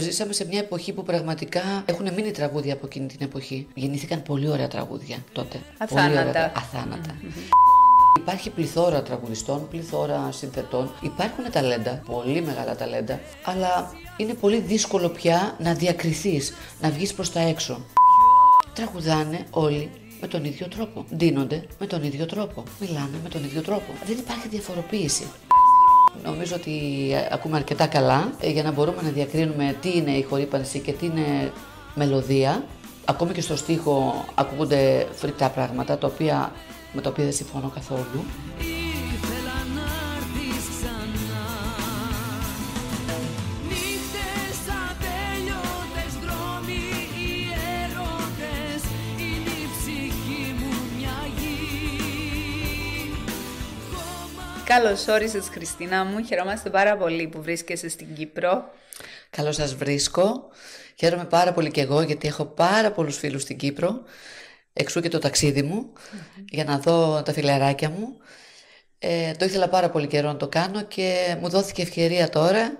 Ζήσαμε σε μια εποχή που πραγματικά έχουν μείνει τραγούδια από εκείνη την εποχή. Γεννήθηκαν πολύ ωραία τραγούδια τότε. Αθάνατα. Πολύ ωραία, αθάνατα. Υπάρχει πληθώρα τραγουδιστών, πληθώρα συνθετών. Υπάρχουν ταλέντα, πολύ μεγάλα ταλέντα, αλλά είναι πολύ δύσκολο πια να διακριθείς, να βγεις προς τα έξω. Τραγουδάνε όλοι με τον ίδιο τρόπο. Ντύνονται με τον ίδιο τρόπο. Μιλάνε με τον ίδιο τρόπο. Δεν υπάρχει διαφοροποίηση. Νομίζω ότι ε, ακούμε αρκετά καλά ε, για να μπορούμε να διακρίνουμε τι είναι η χορύπανση και τι είναι μελωδία. Ακόμη και στο στίχο ακούγονται φρικτά πράγματα τα οποία, με τα οποία δεν συμφωνώ καθόλου. Καλώς όρισες Χριστίνα μου, χαιρόμαστε πάρα πολύ που βρίσκεσαι στην Κύπρο. Καλώς σας βρίσκω. Χαίρομαι πάρα πολύ και εγώ γιατί έχω πάρα πολλούς φίλους στην Κύπρο. Εξού και το ταξίδι μου για να δω τα φιλαράκια μου. Ε, το ήθελα πάρα πολύ καιρό να το κάνω και μου δόθηκε ευκαιρία τώρα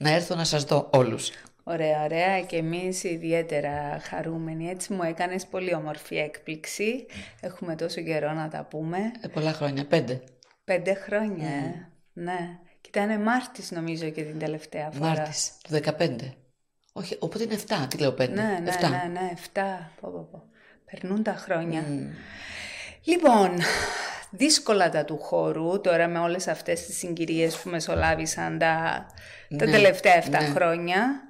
να έρθω να σας δω όλους. Ωραία, ωραία και εμείς ιδιαίτερα χαρούμενοι. Έτσι μου έκανες πολύ όμορφη έκπληξη. Έχουμε τόσο καιρό να τα πούμε. Ε, πολλά χρόνια, πέντε. Πέντε χρόνια, ε. ναι. Και ήταν Μάρτης νομίζω και την τελευταία φορά. Μάρτης του 15. Όχι, οπότε είναι 7, τι λέω 5. Ναι, ναι, 7. ναι, ναι, 7. Πω, πω, πω. Περνούν τα χρόνια. Λοιπόν, δύσκολα τα του χώρου, τώρα με όλες αυτές τις συγκυρίες που μεσολάβησαν τα, τα Ναι, τελευταία 7 ναι. χρόνια.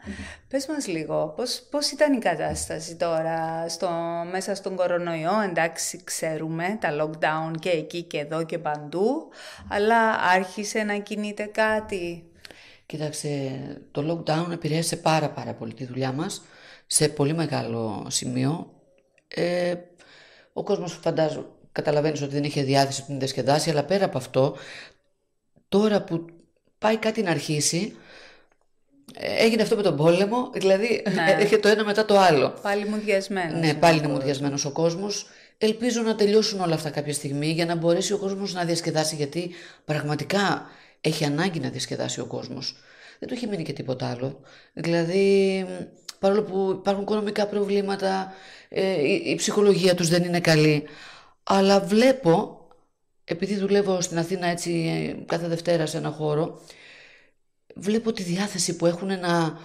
Πες μας λίγο, πώς, πώς ήταν η κατάσταση τώρα στο, μέσα στον κορονοϊό, εντάξει ξέρουμε τα lockdown και εκεί και εδώ και παντού, αλλά άρχισε να κινείται κάτι; Κοίταξε, το lockdown επηρέασε πάρα πάρα πολύ τη δουλειά μας σε πολύ μεγάλο σημείο. Ε, ο κόσμος φαντάζω, καταλαβαίνεις ότι δεν είχε διάθεση να την διασκεδάσει, αλλά πέρα από αυτό, τώρα που πάει κάτι να αρχίσει, ε, έγινε αυτό με τον πόλεμο, δηλαδή Ναι. έρχεται το ένα μετά το άλλο. Πάλι μου διασμένος. Ναι, πάλι είναι μουδιασμένος ο κόσμος. Ελπίζω να τελειώσουν όλα αυτά κάποια στιγμή για να μπορέσει ο κόσμος να διασκεδάσει γιατί πραγματικά έχει ανάγκη να διασκεδάσει ο κόσμος. Δεν του έχει μείνει και τίποτα άλλο. Δηλαδή, παρόλο που υπάρχουν οικονομικά προβλήματα, ε, η, η ψυχολογία τους δεν είναι καλή, αλλά βλέπω, επειδή δουλεύω στην Αθήνα έτσι ε, κάθε Δευτέρα σε ένα χώρο, βλέπω τη διάθεση που έχουν να,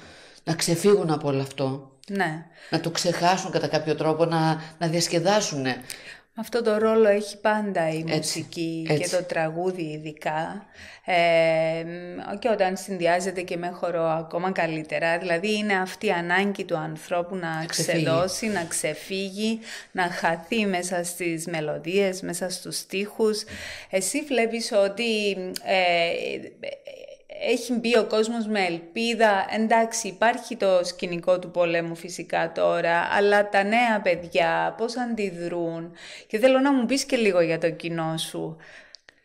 να ξεφύγουν από όλο αυτό Ναι. να το ξεχάσουν κατά κάποιο τρόπο, να, να διασκεδάσουν. Αυτό το ρόλο έχει πάντα η Έτσι, μουσική έτσι. και το τραγούδι ειδικά ε, και όταν συνδυάζεται και με χορό ακόμα καλύτερα. Δηλαδή είναι αυτή η ανάγκη του ανθρώπου να ξεφύγει. ξεδώσει, να ξεφύγει, να χαθεί μέσα στις μελωδίες, μέσα στους στίχους. Εσύ βλέπεις ότι ε, έχει μπει ο κόσμος με ελπίδα. Εντάξει, υπάρχει το σκηνικό του πολέμου φυσικά τώρα, αλλά τα νέα παιδιά πώς αντιδρούν; Και θέλω να μου πεις και λίγο για το κοινό σου.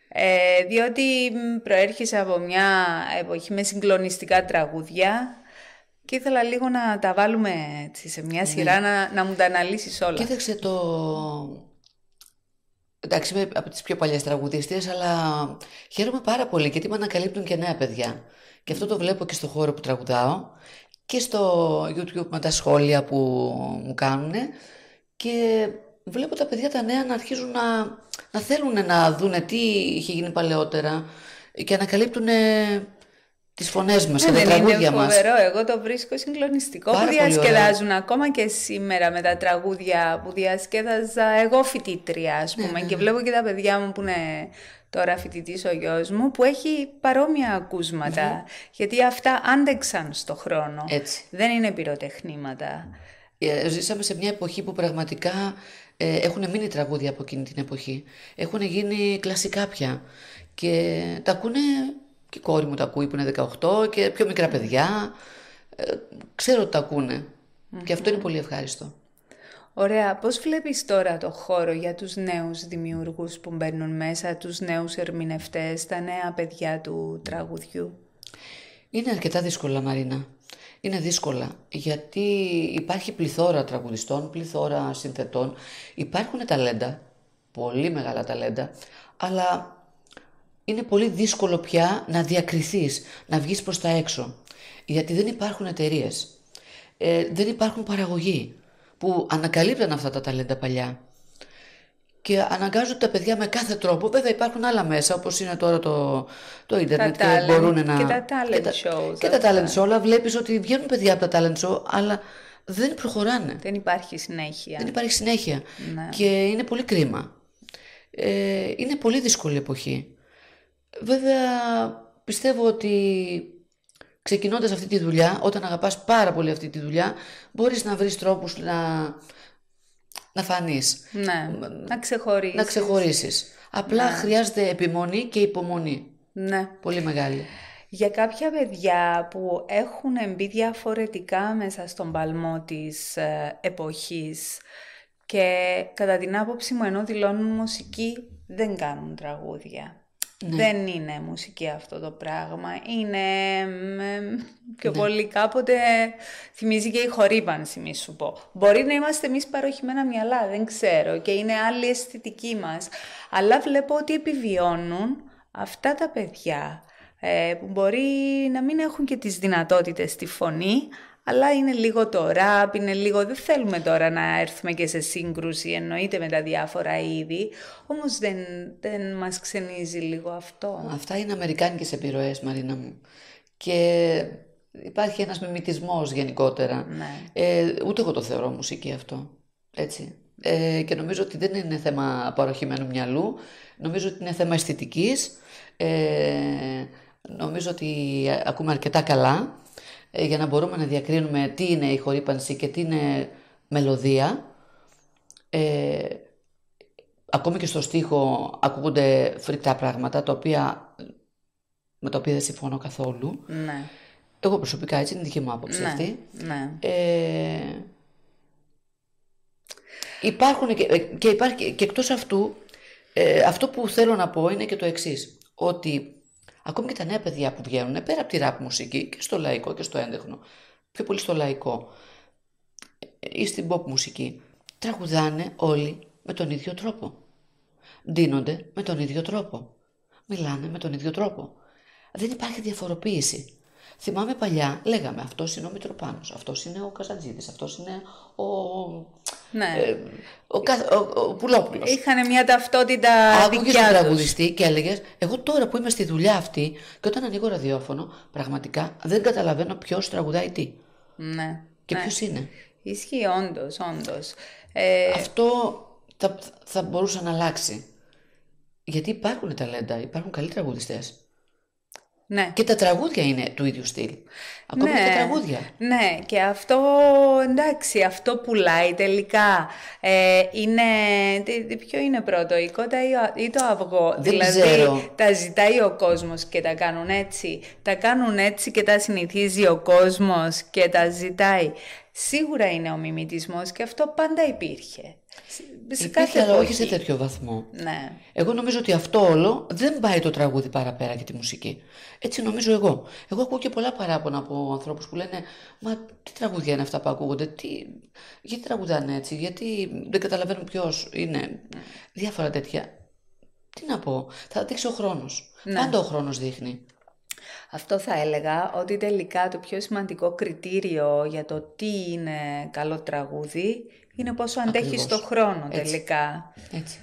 Ε, διότι μ, προέρχεσαι από μια εποχή με συγκλονιστικά τραγούδια και ήθελα λίγο να τα βάλουμε έτσι, σε μια σειρά να, να μου τα αναλύσεις όλα. Κοίταξε το... Εντάξει, είμαι από τις πιο παλιές τραγουδίστριες, αλλά χαίρομαι πάρα πολύ γιατί με ανακαλύπτουν και νέα παιδιά. Και αυτό το βλέπω και στο χώρο που τραγουδάω και στο YouTube με τα σχόλια που μου κάνουν και βλέπω τα παιδιά τα νέα να αρχίζουν να, να θέλουν να δούνε τι είχε γίνει παλαιότερα και ανακαλύπτουν τις φωνές μας και Ναι, τα δεν είναι τραγούδια μας. φοβερό, εγώ το βρίσκω συγκλονιστικό Πάρα που πολύ διασκεδάζουν ακόμα και σήμερα με τα τραγούδια που διασκέδαζα εγώ φοιτήτρια ας Ναι, πούμε και βλέπω και τα παιδιά μου που είναι τώρα φοιτητής ο γιος μου που έχει παρόμοια ακούσματα γιατί αυτά άντεξαν στο χρόνο. Έτσι. Δεν είναι πυροτεχνήματα. Ε, Ζήσαμε σε μια εποχή που πραγματικά ε, έχουν μείνει τραγούδια από εκείνη την εποχή. Έχουν γίνει κλασικά πια. Και τα ακούνε, και η κόρη μου τα ακούει που είναι 18 και πιο μικρά παιδιά. Ε, ξέρω ότι τα ακούνε. Και αυτό είναι πολύ ευχάριστο. Ωραία. Πώς βλέπεις τώρα το χώρο για τους νέους δημιουργούς που μπαίνουν μέσα, τους νέους ερμηνευτές, τα νέα παιδιά του τραγουδιού; Είναι αρκετά δύσκολα, Μαρίνα. Είναι δύσκολα, γιατί υπάρχει πληθώρα τραγουδιστών, πληθώρα συνθετών. Υπάρχουν ταλέντα, πολύ μεγάλα ταλέντα, αλλά είναι πολύ δύσκολο πια να διακριθείς, να βγεις προς τα έξω. Γιατί δεν υπάρχουν εταιρείες. Ε, δεν υπάρχουν παραγωγοί που ανακαλύπταν αυτά τα ταλέντα παλιά και αναγκάζονται τα παιδιά με κάθε τρόπο. Βέβαια υπάρχουν άλλα μέσα όπως είναι τώρα το, το ίντερνετ και talent- μπορούν να... και τα talent και τα, shows, Και τα αυτά. talent show, όλα βλέπεις ότι βγαίνουν παιδιά από τα talent show, αλλά δεν προχωράνε. Δεν υπάρχει συνέχεια. Δεν υπάρχει συνέχεια. Ναι. Και είναι πολύ κρίμα. Ε, είναι πολύ δύσκολη εποχή. Βέβαια, πιστεύω ότι ξεκινώντας αυτή τη δουλειά, όταν αγαπάς πάρα πολύ αυτή τη δουλειά, μπορείς να βρεις τρόπους να, να φανείς, Ναι, να ξεχωρίσει. να ξεχωρίσεις. Απλά χρειάζεται επιμονή και υπομονή. Ναι. Πολύ μεγάλη. Για κάποια παιδιά που έχουν μπει διαφορετικά μέσα στον παλμό της ε, εποχής και κατά την άποψη μου ενώ δηλώνουν μουσική δεν κάνουν τραγούδια. Δεν είναι μουσική αυτό το πράγμα. Είναι μ, πιο πολύ κάποτε θυμίζει και η χορύπανση μη σου πω. Μπορεί να είμαστε εμείς παροχημένα μυαλά, δεν ξέρω και είναι άλλη αισθητική μας. Αλλά βλέπω ότι επιβιώνουν αυτά τα παιδιά ε, που μπορεί να μην έχουν και τις δυνατότητες στη φωνή, αλλά είναι λίγο το ραπ, είναι λίγο... Δεν θέλουμε τώρα να έρθουμε και σε σύγκρουση, εννοείται με τα διάφορα είδη, όμως δεν, δεν μας ξενίζει λίγο αυτό. Αυτά είναι αμερικάνικες επιρροές, Μαρίνα μου. Και υπάρχει ένας μιμητισμός γενικότερα. Ναι. Ε, ούτε εγώ το θεωρώ μουσική αυτό. Έτσι. Ε, και νομίζω ότι δεν είναι θέμα παροχημένου μυαλού. Νομίζω ότι είναι θέμα αισθητικής. Ε, νομίζω ότι ακούμε αρκετά καλά ε, για να μπορούμε να διακρίνουμε τι είναι η χορύπανση και τι είναι μελωδία. Ε, ακόμη και στο στίχο ακούγονται φρικτά πράγματα τα οποία, με τα οποία δεν συμφωνώ καθόλου. Ναι, Εγώ προσωπικά έτσι είναι η δική μου άποψη ναι, αυτή. ναι. Ε, υπάρχουν και, ε, και υπάρχει και εκτός αυτού, ε, αυτό που θέλω να πω είναι και το εξής, ότι ακόμη και τα νέα παιδιά που βγαίνουν, πέρα από τη ραπ μουσική και στο λαϊκό και στο έντεχνο, πιο πολύ στο λαϊκό ε, ή στην pop μουσική, τραγουδάνε όλοι με τον ίδιο τρόπο. Ντύνονται με τον ίδιο τρόπο. Μιλάνε με τον ίδιο τρόπο. Δεν υπάρχει διαφοροποίηση. Θυμάμαι παλιά, λέγαμε αυτός είναι ο Μητροπάνος, αυτός είναι ο Καζαντζίδης, αυτός είναι ο, ναι. ε, ο, Κα- ο, ο Πουλόπουλος. Είχαν μια ταυτότητα Άκουγες τον δικιά τους. τραγουδιστή και έλεγες, εγώ τώρα που είμαι στη δουλειά αυτή και όταν ανοίγω ραδιόφωνο, πραγματικά δεν καταλαβαίνω ποιος τραγουδάει τι Ναι. και ναι. ποιος είναι. Ισχύει όντως, όντως. Ε, Αυτό θα, θα μπορούσε να αλλάξει. Γιατί υπάρχουν ταλέντα, υπάρχουν καλοί τραγουδιστές. Ναι. Και τα τραγούδια είναι του ίδιου στυλ. Ακόμη και τα τραγούδια. Ναι, και αυτό εντάξει, αυτό πουλάει τελικά. Ε, είναι, τι- τι- ποιο είναι πρώτο, η κότα ή, ο- ή το αυγό; Δεν δηλαδή ξέρω. τα ζητάει ο κόσμος και τα κάνουν έτσι. Τα κάνουν έτσι και τα συνηθίζει ο κόσμος και τα ζητάει. Σίγουρα είναι ο μιμητισμός και αυτό πάντα υπήρχε. Σε- Σε Υπήρχε, κάθε αλλά όχι σε εποχή. τέτοιο βαθμό. Ναι. Εγώ νομίζω ότι αυτό όλο δεν πάει το τραγούδι παραπέρα και τη μουσική. Έτσι νομίζω εγώ. Εγώ ακούω και πολλά παράπονα από ανθρώπους που λένε Μα τι τραγούδια είναι αυτά που ακούγονται, τι... γιατί τραγουδάνε έτσι, γιατί δεν καταλαβαίνουν ποιος είναι. Διάφορα τέτοια. Τι να πω, θα δείξει ο χρόνος. Πάντα ο χρόνος δείχνει. Αυτό θα έλεγα ότι τελικά το πιο σημαντικό κριτήριο για το τι είναι καλό τραγούδι είναι πόσο αντέχεις Ακριβώς. στο χρόνο Έτσι. τελικά. Έτσι.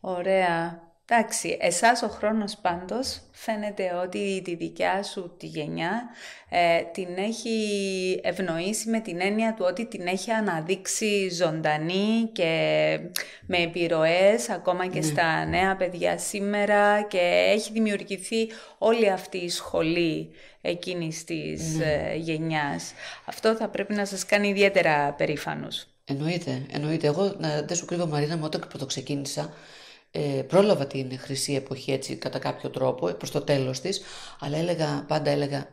Ωραία. Εντάξει, εσάς ο χρόνος πάντως φαίνεται ότι τη δικιά σου τη γενιά ε, την έχει ευνοήσει με την έννοια του ότι την έχει αναδείξει ζωντανή και με επιρροές ακόμα και στα νέα παιδιά σήμερα και έχει δημιουργηθεί όλη αυτή η σχολή εκείνης της ε, γενιάς. Αυτό θα πρέπει να σας κάνει ιδιαίτερα περήφανους. Εννοείται, εννοείται. Εγώ να, δεν σου κρύβω Μαρίνα μου όταν το ξεκίνησα ε, πρόλαβα την χρυσή εποχή έτσι κατά κάποιο τρόπο προς το τέλος της αλλά έλεγα, πάντα έλεγα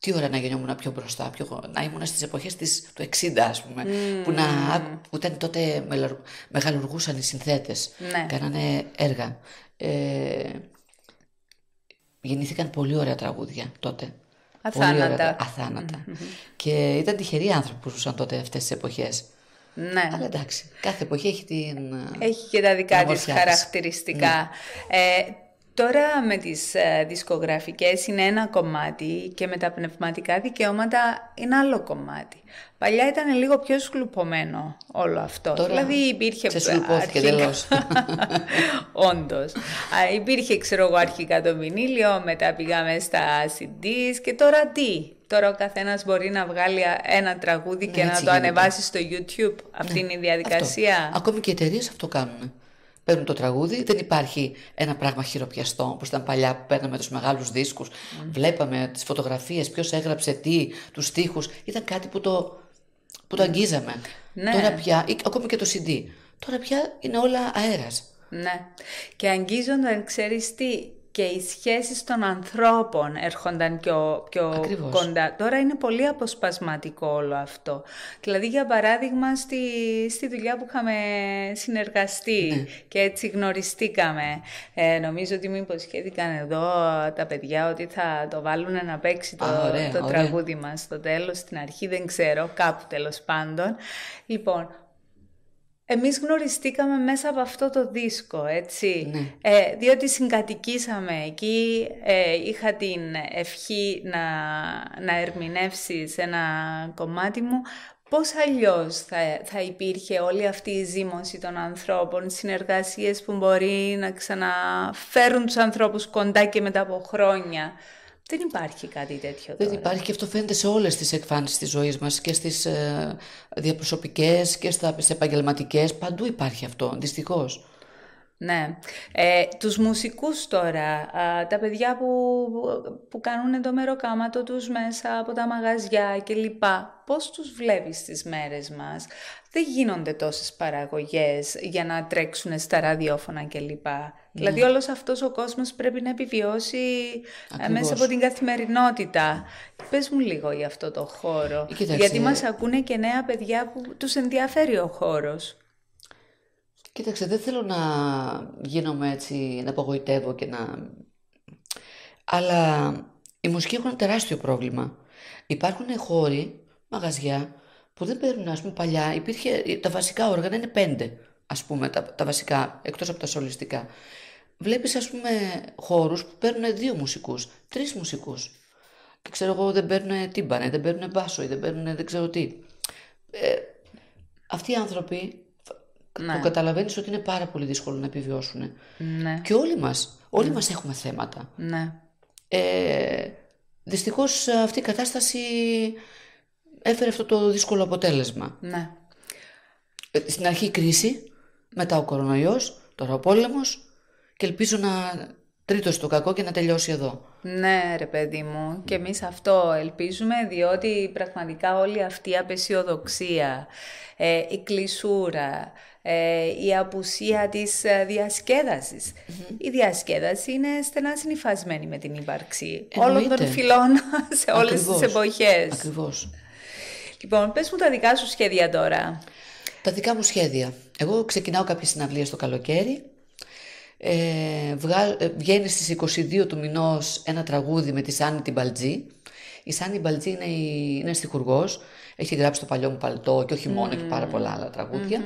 τι ώρα να γεννιόμουν πιο μπροστά, πιο, να ήμουν στις εποχές της, του 60 ας πούμε που, να, άκου- που ήταν τότε μελα- μεγαλουργούσαν οι συνθέτες Ναι. κάνανε έργα ε, γεννήθηκαν πολύ ωραία τραγούδια τότε Πολύ ωραία Αθάνατα. τρα- αθάνατα. Και ήταν τυχεροί άνθρωποι που ζούσαν τότε αυτές τις εποχές. Ναι. Αλλά εντάξει, κάθε εποχή έχει την... Έχει και τα δικά την της ομορφιά της. χαρακτηριστικά. Ε, Τώρα με τις ε, δισκογραφικές είναι ένα κομμάτι και με τα πνευματικά δικαιώματα είναι άλλο κομμάτι. Παλιά ήταν λίγο πιο σκλουπωμένο όλο αυτό. Τώρα δηλαδή υπήρχε ξεσλουπώθηκε αρχικά- εντελώς. Όντως. Α, υπήρχε ξέρω εγώ αρχικά το βινίλιο, μετά πήγαμε στα CDs και τώρα τι; Τώρα ο καθένας μπορεί να βγάλει α- ένα τραγούδι και Ναι, να έτσι το γίνεται. ανεβάσει στο YouTube. Αυτή είναι η διαδικασία. Αυτό. Ακόμη και οι εταιρείες αυτό κάνουν. Παίρνουν το τραγούδι, δεν υπάρχει ένα πράγμα χειροπιαστό όπως ήταν παλιά που παίρναμε τους μεγάλους δίσκους. Βλέπαμε τις φωτογραφίες, ποιος έγραψε τι, τους στίχους. Ήταν κάτι που το, που το αγγίζαμε. Ναι. Τώρα πια, ή ακόμη και το CD. Τώρα πια είναι όλα αέρας. Ναι. Και αγγίζονταν, ξέρεις τι, και οι σχέσεις των ανθρώπων έρχονταν πιο, πιο Ακριβώς. κοντά. Τώρα είναι πολύ αποσπασματικό όλο αυτό. Δηλαδή, για παράδειγμα, στη, στη δουλειά που είχαμε συνεργαστεί Ναι. και έτσι γνωριστήκαμε. Ε, νομίζω ότι μου υποσχέθηκαν εδώ τα παιδιά ότι θα το βάλουν να παίξει το, Α, ωραία, το ωραία. τραγούδι μας στο τέλος, στην αρχή, δεν ξέρω, κάπου τέλος πάντων. Λοιπόν, εμείς γνωριστήκαμε μέσα από αυτό το δίσκο, έτσι. Ναι. Ε, διότι συγκατοικήσαμε εκεί, ε, είχα την ευχή να, να ερμηνεύσεις ένα κομμάτι μου. Πώς αλλιώς θα, θα υπήρχε όλη αυτή η ζήμωση των ανθρώπων, συνεργασίες που μπορεί να ξαναφέρουν τους ανθρώπους κοντά και μετά από χρόνια; Δεν υπάρχει κάτι τέτοιο Δεν τώρα. υπάρχει και αυτό φαίνεται σε όλες τις εκφάνσεις της ζωής μας και στις ε, διαπροσωπικές και στα, στις επαγγελματικές. Παντού υπάρχει αυτό, δυστυχώς. Ναι. Ε, τους μουσικούς τώρα, α, τα παιδιά που, που κάνουν το μεροκάματο τους μέσα από τα μαγαζιά κλπ. Πώς τους βλέπεις στις μέρες μας; Δεν γίνονται τόσες παραγωγές για να τρέξουν στα ραδιόφωνα κλπ. Δηλαδή όλος αυτός ο κόσμος πρέπει να επιβιώσει ε, Ακριβώς. μέσα από την καθημερινότητα. Πες μου λίγο για αυτό το χώρο. Κοίταξε. Γιατί μας ακούνε και νέα παιδιά που τους ενδιαφέρει ο χώρος. Κοίταξε, δεν θέλω να γίνομαι έτσι, να απογοητεύω και να... Αλλά οι μουσικοί έχουν ένα τεράστιο πρόβλημα. Υπάρχουν χώροι, μαγαζιά, που δεν παίρνουν, ας πούμε, παλιά. Υπήρχε, τα βασικά όργανα είναι πέντε, ας πούμε, τα, τα βασικά, εκτός από τα σολιστικά. Βλέπεις, ας πούμε, χώρους που παίρνουν δύο μουσικούς, τρεις μουσικούς. Και ξέρω εγώ, δεν παίρνουν τύμπανε, δεν παίρνουν μπάσο ή δεν παίρνουν δεν ξέρω τι. Ε, αυτοί οι άνθρωποι Ναι. που καταλαβαίνεις ότι είναι πάρα πολύ δύσκολο να επιβιώσουν. Ναι, Και όλοι μας, όλοι μας έχουμε θέματα. ναι. Ε, δυστυχώς αυτή η κατάσταση έφερε αυτό το δύσκολο αποτέλεσμα. ναι. Ε, Στην αρχή η κρίση, μετά ο κορονοϊός, τώρα ο πόλεμος και ελπίζω να τρίτος το κακό και να τελειώσει εδώ. Ναι, ρε παιδί μου, και εμείς αυτό ελπίζουμε, διότι πραγματικά όλη αυτή η απεσιοδοξία, ε, η κλεισούρα, ε, η απουσία της ε, διασκεδασης Η διασκέδαση είναι στενά συνυφασμένη με την ύπαρξη όλων των Εννοείται. φυλών σε όλες Ακριβώς. τις εποχές. Ακριβώς. Λοιπόν, πες μου τα δικά σου σχέδια τώρα. Τα δικά μου σχέδια. Εγώ ξεκινάω κάποιες συναυλίες το καλοκαίρι. Ε, βγα... ε, βγαίνει στις 22 του μηνός ένα τραγούδι με τη Σάνι την Μπαλτζή. Η Σάνι Μπαλτζή είναι, η... είναι στιχουργός. Έχει γράψει το παλιό μου παλτό και όχι μόνο και πάρα πολλά άλλα τραγούδια.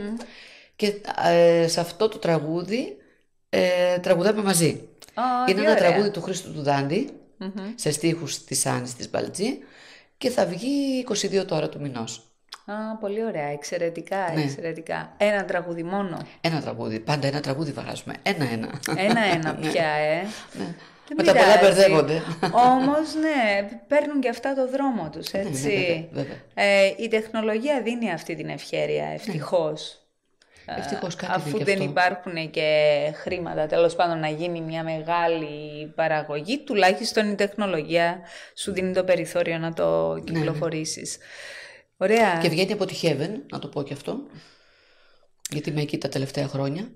Και ε, σε αυτό το τραγούδι ε, τραγουδάμε μαζί. Α, είναι τι ένα ωραία. τραγούδι του Χρήστου του δαντη σε στίχους της Σάνης της Μπαλτζή και θα βγει 22 τώρα του μηνός. Α, πολύ ωραία, εξαιρετικά, Ναι. εξαιρετικά. Ένα τραγούδι μόνο. Ένα τραγούδι. Πάντα ένα τραγούδι βάζουμε. Ένα-ένα. Ένα-ένα πια, ε. Δεν Με τα πολλά πειράζει. μπερδεύονται. Όμως, ναι, παίρνουν και αυτά το δρόμο τους, ναι, έτσι. βέβαια, βέβαια. Ε, η τεχνολογία δίνει αυτή την ευκαιρία, ευτυχώς. Ε, Ευτυχώς κάτι Αφού δει και δεν αυτό. υπάρχουν και χρήματα, τέλος πάντων, να γίνει μια μεγάλη παραγωγή, τουλάχιστον η τεχνολογία σου δίνει το περιθώριο να το κυκλοφορήσεις. Ωραία. Και βγαίνει από τη Heaven, να το πω και αυτό. Γιατί είμαι εκεί τα τελευταία χρόνια.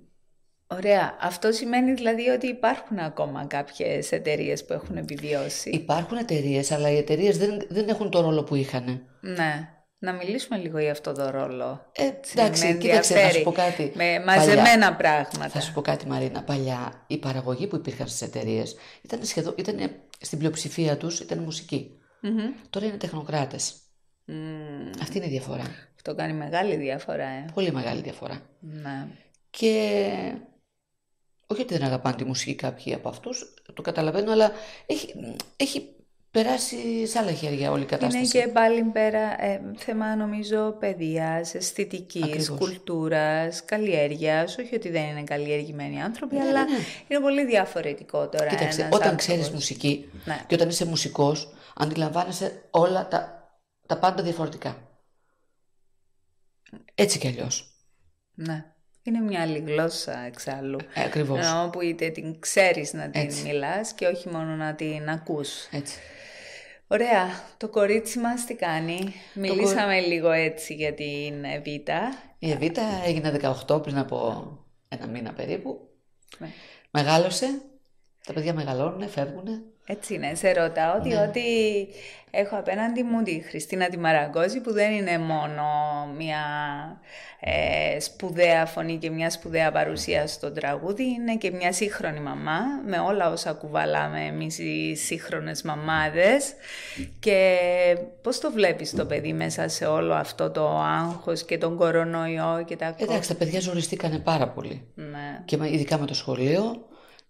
Ωραία. Αυτό σημαίνει δηλαδή ότι υπάρχουν ακόμα κάποιες εταιρείες που έχουν επιβιώσει. Υπάρχουν εταιρείες, αλλά οι εταιρείες δεν, δεν έχουν το ρόλο που είχαν. Ναι. Να μιλήσουμε λίγο για αυτό το ρόλο. Ε, Έτσι, εντάξει, με κοίταξε, να σου ενδιαφέρει. πω κάτι. Με Παλιά- μαζεμένα πράγματα. Θα σου πω κάτι, Μαρίνα. Παλιά η παραγωγή που υπήρχαν στις εταιρείες ήταν σχεδόν, ήταν, στην πλειοψηφία τους ήταν μουσική. Τώρα είναι τεχνοκράτες. Μμμ, Αυτή είναι η διαφορά. αυτό κάνει μεγάλη διαφορά, ε. Πολύ μεγάλη διαφορά. Ναι. Και όχι ότι δεν αγαπάνε τη μουσική κάποιοι από αυτούς, το καταλαβαίνω, αλλά έχει, έχει περάσει σε άλλα χέρια όλη η κατάσταση. Είναι και πάλι πέρα ε, θέμα νομίζω παιδείας, αισθητικής, Ακριβώς. κουλτούρας, καλλιέργειας. Όχι ότι δεν είναι καλλιεργημένοι άνθρωποι, Ναι, αλλά ναι, ναι. είναι πολύ διαφορετικό τώρα Κοίταξε, ένας όταν άνθρωπος. ξέρεις μουσική Ναι. και όταν είσαι μουσικός, αντιλαμβάνεσαι όλα τα, τα πάντα διαφορετικά. Έτσι κι αλλιώς. Ναι. Είναι μια άλλη γλώσσα εξάλλου. Ε, ακριβώς. Ενώ που είτε την ξέρεις να την Έτσι. μιλάς και όχι μόνο να την ακούς. Έτσι. Ωραία. Το κορίτσι μας τι κάνει; Μιλήσαμε λίγο έτσι για την Εβίτα. Η Εβίτα έγινε 18 πριν από ένα μήνα περίπου. Ναι. Μεγάλωσε. Τα παιδιά μεγαλώνουν, φεύγουν. Έτσι είναι, σε ρωτάω Ναι. διότι έχω απέναντι μου τη Χριστίνα τη Μαραγκόζη που δεν είναι μόνο μια ε, σπουδαία φωνή και μια σπουδαία παρουσία στο τραγούδι, είναι και μια σύγχρονη μαμά με όλα όσα κουβαλάμε εμείς οι σύγχρονες μαμάδες και πώς το βλέπεις το παιδί μέσα σε όλο αυτό το άγχος και τον κορονοϊό και τα Εντάξει, τα παιδιά ζοριστήκανε πάρα πολύ. Ναι. Και με- ειδικά με το σχολείο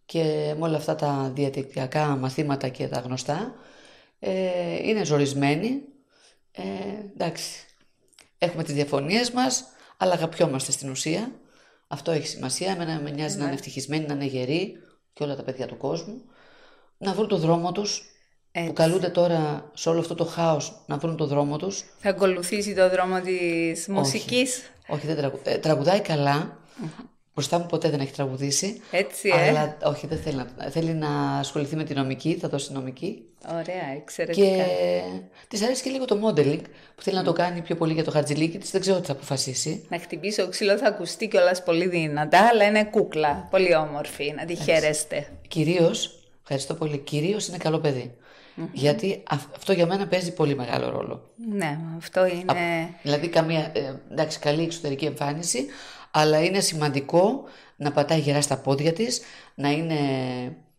και με όλα αυτά τα διαδικτυακά μαθήματα και τα γνωστά. Ε, είναι ζορισμένοι. Ε, εντάξει. Έχουμε τις διαφωνίες μας, αλλά αγαπιόμαστε στην ουσία. Αυτό έχει σημασία. Εμένα με νοιάζει να είναι ευτυχισμένοι, να είναι γεροί και όλα τα παιδιά του κόσμου. Να βρουν το δρόμο τους. Που Έτσι. καλούνται τώρα σε όλο αυτό το χάος να βρουν το δρόμο τους. Θα ακολουθήσει το δρόμο της μουσικής. Όχι, δεν τραγου... ε, τραγουδάει καλά. Μπροστά μου ποτέ δεν έχει τραγουδήσει. Έτσι, ε. Αλλά όχι, δεν θέλει να, θέλει να ασχοληθεί με τη νομική, θα δώσει νομική. Ωραία, εξαιρετικά. Και της αρέσει και λίγο το modeling, που θέλει να το κάνει πιο πολύ για το χαρτζηλίκι της. Δεν ξέρω τι θα αποφασίσει. Να χτυπήσω ξύλο θα ακουστεί κιόλας πολύ δυνατά, αλλά είναι κούκλα. Πολύ όμορφη, να τη χαίρεστε. Κυρίως, ευχαριστώ πολύ, κυρίως είναι καλό παιδί. Γιατί αυ- αυτό για μένα παίζει πολύ μεγάλο ρόλο. Ναι, αυτό είναι. Δηλαδή, καμία, ε, εντάξει, καλή εξωτερική εμφάνιση, αλλά είναι σημαντικό να πατάει γερά στα πόδια της, να είναι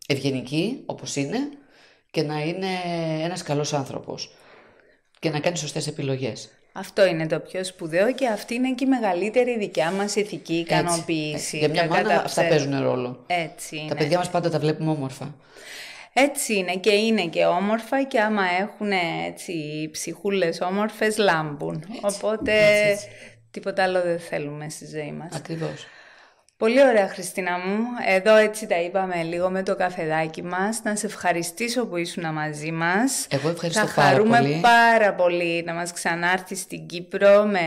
ευγενική όπως είναι και να είναι ένας καλός άνθρωπος και να κάνει σωστές επιλογές. Αυτό είναι το πιο σπουδαίο και αυτή είναι και η μεγαλύτερη δικιά μας ηθική ικανοποίηση. Έτσι. Για μια Τα μάνα αυτά καταφέρω. παίζουν ρόλο. Έτσι Τα είναι. παιδιά μας πάντα τα βλέπουμε όμορφα. Έτσι είναι και είναι και όμορφα και άμα έχουν έτσι ψυχούλες όμορφες λάμπουν. Οπότε έτσι, τίποτα άλλο δεν θέλουμε στη ζωή μας. Ακριβώς. Πολύ ωραία Χριστίνα μου. Εδώ έτσι τα είπαμε λίγο με το καφεδάκι μας. Να σε ευχαριστήσω που ήσουν μαζί μας. Εγώ ευχαριστώ Θα πάρα χαρούμε πολύ. πάρα πολύ να μας ξανάρθεις στην Κύπρο με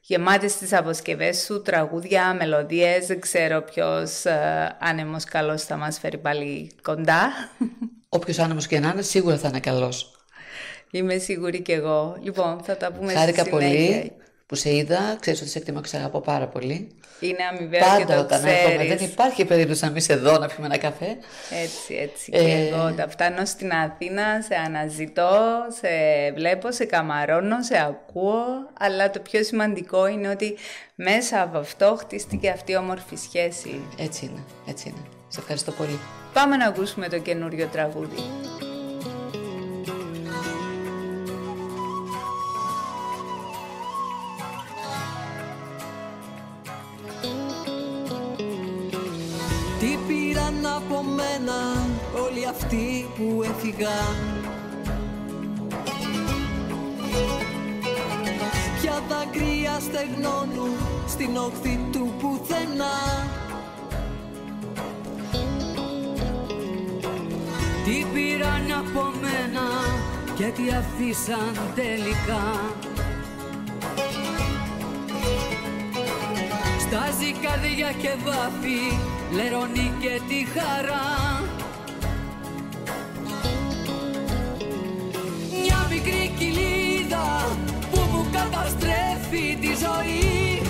γεμάτες τις αποσκευές σου, τραγούδια, μελωδίες. Δεν ξέρω ποιος ε, άνεμος καλός θα μας φέρει πάλι κοντά. Όποιος άνεμος και να είναι, σίγουρα θα είναι καλός. Είμαι σίγουρη κι εγώ. Λοιπόν, θα τα πούμε Χάρηκα στη συνέχεια. πολύ που σε είδα. Ξέρεις ότι σε εκτιμώ και σε αγαπώ πάρα πολύ. Είναι αμοιβαίο και Πάντα το όταν έρχομαι, ξέρεις. δεν υπάρχει περίπτωση να μην είσαι εδώ να πιούμε ένα καφέ. Έτσι, έτσι. Ε, Και εγώ τα φτάνω στην Αθήνα, σε αναζητώ, σε βλέπω, σε καμαρώνω, σε ακούω. Αλλά το πιο σημαντικό είναι ότι μέσα από αυτό χτίστηκε αυτή η όμορφη σχέση. Έτσι είναι, έτσι είναι. Σε ευχαριστώ πολύ. Πάμε να ακούσουμε το καινούριο τραγούδι. Πήραν από μένα όλοι αυτοί που έφυγαν. Ποια δάκρυα στεγνώνουν στην όχθη του πουθενά. Τι πήραν από μένα και τι αφήσαν τελικά. Στάζει καρδιά και βάφει, λερώνει και τη χαρά. Μια μικρή κοιλίδα που μου καταστρέφει τη ζωή.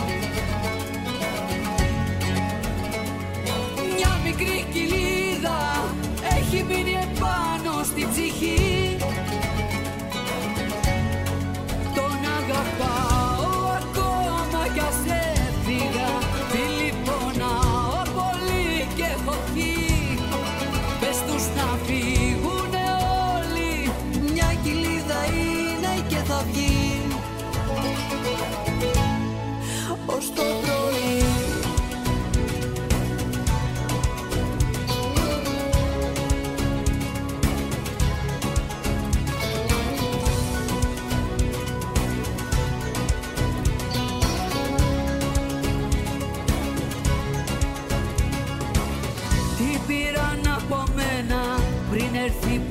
Μια μικρή κοιλίδα έχει μείνει επάνω στη ψυχή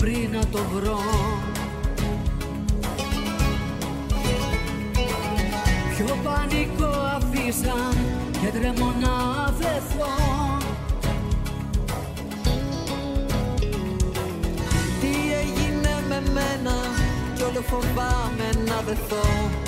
πριν να το βρω. Ποιο πανικό αφήσαν και τρέμω να βρεθώ Τι έγινε με μένα κι όλο φοβάμαι να δεθώ